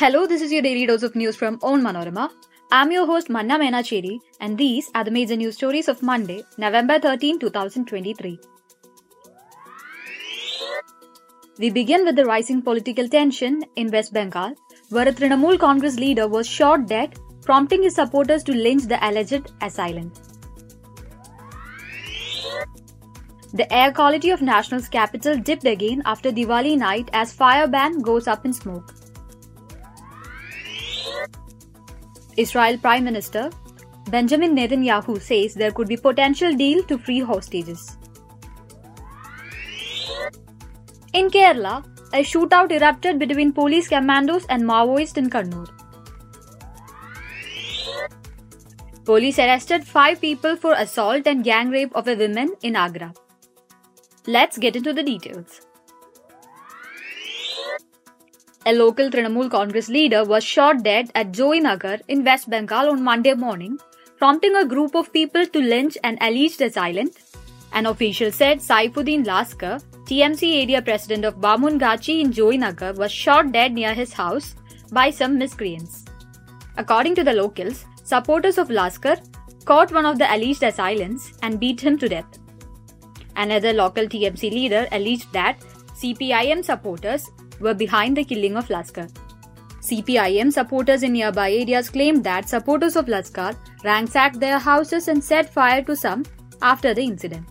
Hello, this is your daily dose of news from Onmanorama. I'm your host Manna Menacheri, and these are the major news stories of Monday, November 13, 2023. We begin with the rising political tension in West Bengal, where a Trinamool Congress leader was shot dead, prompting his supporters to lynch the alleged assailant. The air quality of National's capital dipped again after Diwali night as fire ban goes up in smoke. Israel Prime Minister Benjamin Netanyahu says there could be potential deal to free hostages. In Kerala, a shootout erupted between police commandos and Maoists in Kannur. Police arrested five people for assault and gang rape of a woman in Agra. Let's get into the details. A local Trinamool Congress leader was shot dead at Joynagar in West Bengal on Monday morning, prompting a group of people to lynch an alleged assailant. An official said Saifuddin Laskar, TMC area president of Bamungachi in Joynagar, was shot dead near his house by some miscreants. According to the locals, supporters of Laskar caught one of the alleged assailants and beat him to death. Another local TMC leader alleged that CPIM supporters were behind the killing of Laskar. CPIM supporters in nearby areas claimed that supporters of Laskar ransacked their houses and set fire to some after the incident.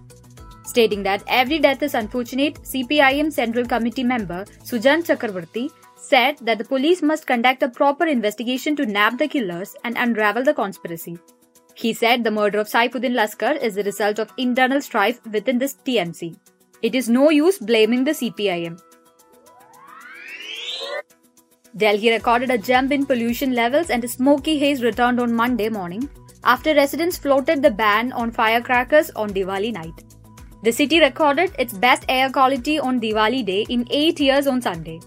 Stating that every death is unfortunate, CPIM Central Committee member Sujan Chakraborty said that the police must conduct a proper investigation to nab the killers and unravel the conspiracy. He said the murder of Saifuddin Laskar is the result of internal strife within this TMC. It is no use blaming the CPIM. Delhi recorded a jump in pollution levels and a smoky haze returned on Monday morning after residents floated the ban on firecrackers on Diwali night. The city recorded its best air quality on Diwali day in 8 years on Sunday,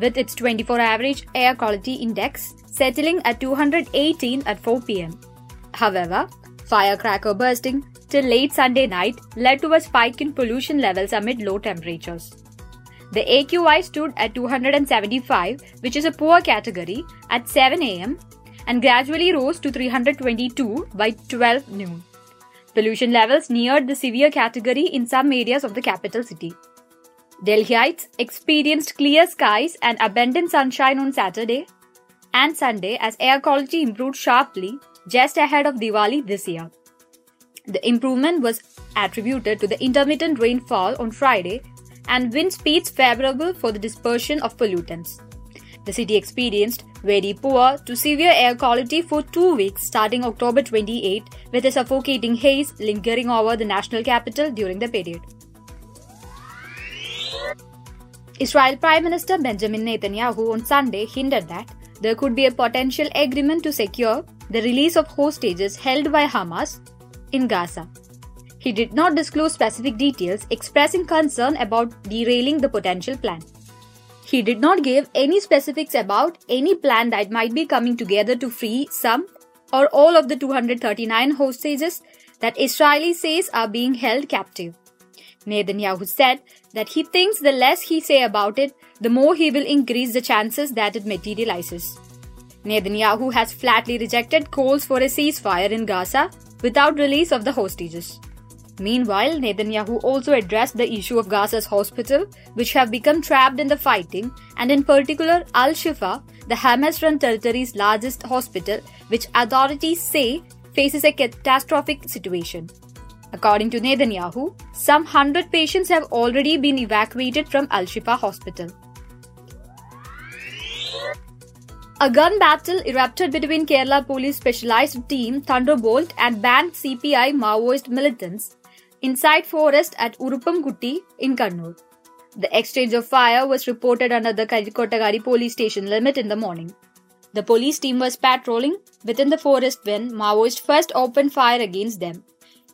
with its 24 average air quality index settling at 218 at 4 pm. However, firecracker bursting till late Sunday night led to a spike in pollution levels amid low temperatures. The AQI stood at 275, which is a poor category, at 7 am and gradually rose to 322 by 12 noon. Pollution levels neared the severe category in some areas of the capital city. Delhiites experienced clear skies and abundant sunshine on Saturday and Sunday as air quality improved sharply just ahead of Diwali this year. The improvement was attributed to the intermittent rainfall on Friday and wind speeds favorable for the dispersion of pollutants. The city experienced very poor to severe air quality for two weeks starting October 28 with a suffocating haze lingering over the national capital during the period. Israel Prime Minister Benjamin Netanyahu on Sunday hinted that there could be a potential agreement to secure the release of hostages held by Hamas in Gaza. He did not disclose specific details, expressing concern about derailing the potential plan. He did not give any specifics about any plan that might be coming together to free some or all of the 239 hostages that Israeli says are being held captive. Netanyahu said that he thinks the less he say about it, the more he will increase the chances that it materializes. Netanyahu has flatly rejected calls for a ceasefire in Gaza without release of the hostages. Meanwhile, Netanyahu also addressed the issue of Gaza's hospital, which have become trapped in the fighting, and in particular Al Shifa, the Hamas run territory's largest hospital, which authorities say faces a catastrophic situation. According to Netanyahu, some 100 patients have already been evacuated from Al Shifa hospital. A gun battle erupted between Kerala Police Specialized Team Thunderbolt and banned CPI Maoist militants inside forest at Uruppumkutty in Kannur. The exchange of fire was reported under the Karikkottakari police station limit in the morning. The police team was patrolling within the forest when Maoists first opened fire against them.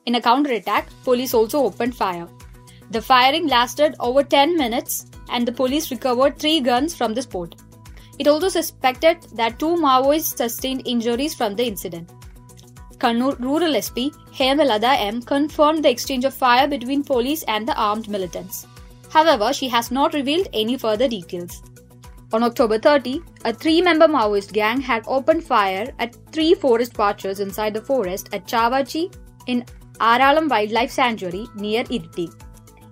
In a counterattack, police also opened fire. The firing lasted over 10 minutes and the police recovered three guns from the spot. It also suspected that two Maoists sustained injuries from the incident. Kannur Rural SP Hemalatha M confirmed the exchange of fire between police and the armed militants. However, she has not revealed any further details. On October 30, a three member Maoist gang had opened fire at three forest watchers inside the forest at Chavachi in Aralam Wildlife Sanctuary near Iritty.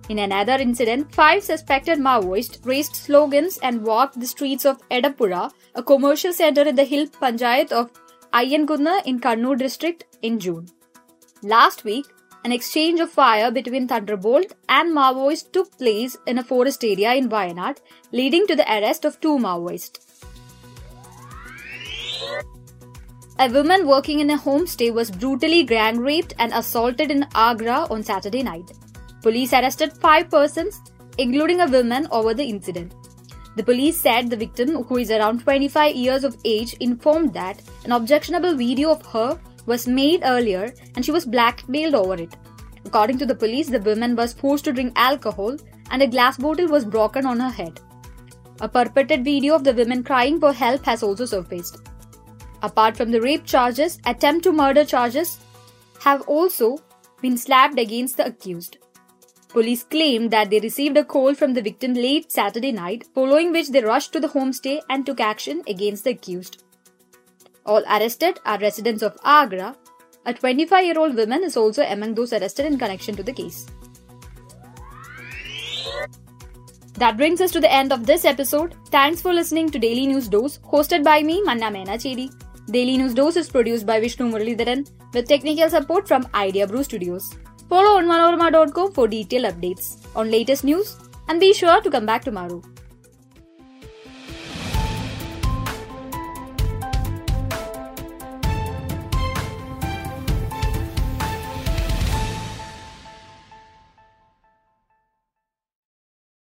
In another incident, five suspected Maoists raised slogans and walked the streets of Edappuzha, a commercial center in the hill panchayat of Ayyankunnu in Kannur district in June. Last week, an exchange of fire between Thunderbolt and Maoists took place in a forest area in Wayanad, leading to the arrest of two Maoists. A woman working in a homestay was brutally gang raped and assaulted in Agra on Saturday night. Police arrested five persons, including a woman, over the incident. The police said the victim, who is around 25 years of age, informed that an objectionable video of her was made earlier and she was blackmailed over it. According to the police, the woman was forced to drink alcohol and a glass bottle was broken on her head. A purported video of the women crying for help has also surfaced. Apart from the rape charges, attempt to murder charges have also been slapped against the accused. Police claim that they received a call from the victim late Saturday night, following which they rushed to the homestay and took action against the accused. All arrested are residents of Agra. A 25 year old woman is also among those arrested in connection to the case. That brings us to the end of this episode. Thanks for listening to Daily News Dose, hosted by me, Manna Mena Chedi. Daily News Dose is produced by Vishnu Muralidharan with technical support from Idea Brew Studios. Follow onmanorama.com for detailed updates on latest news and be sure to come back tomorrow.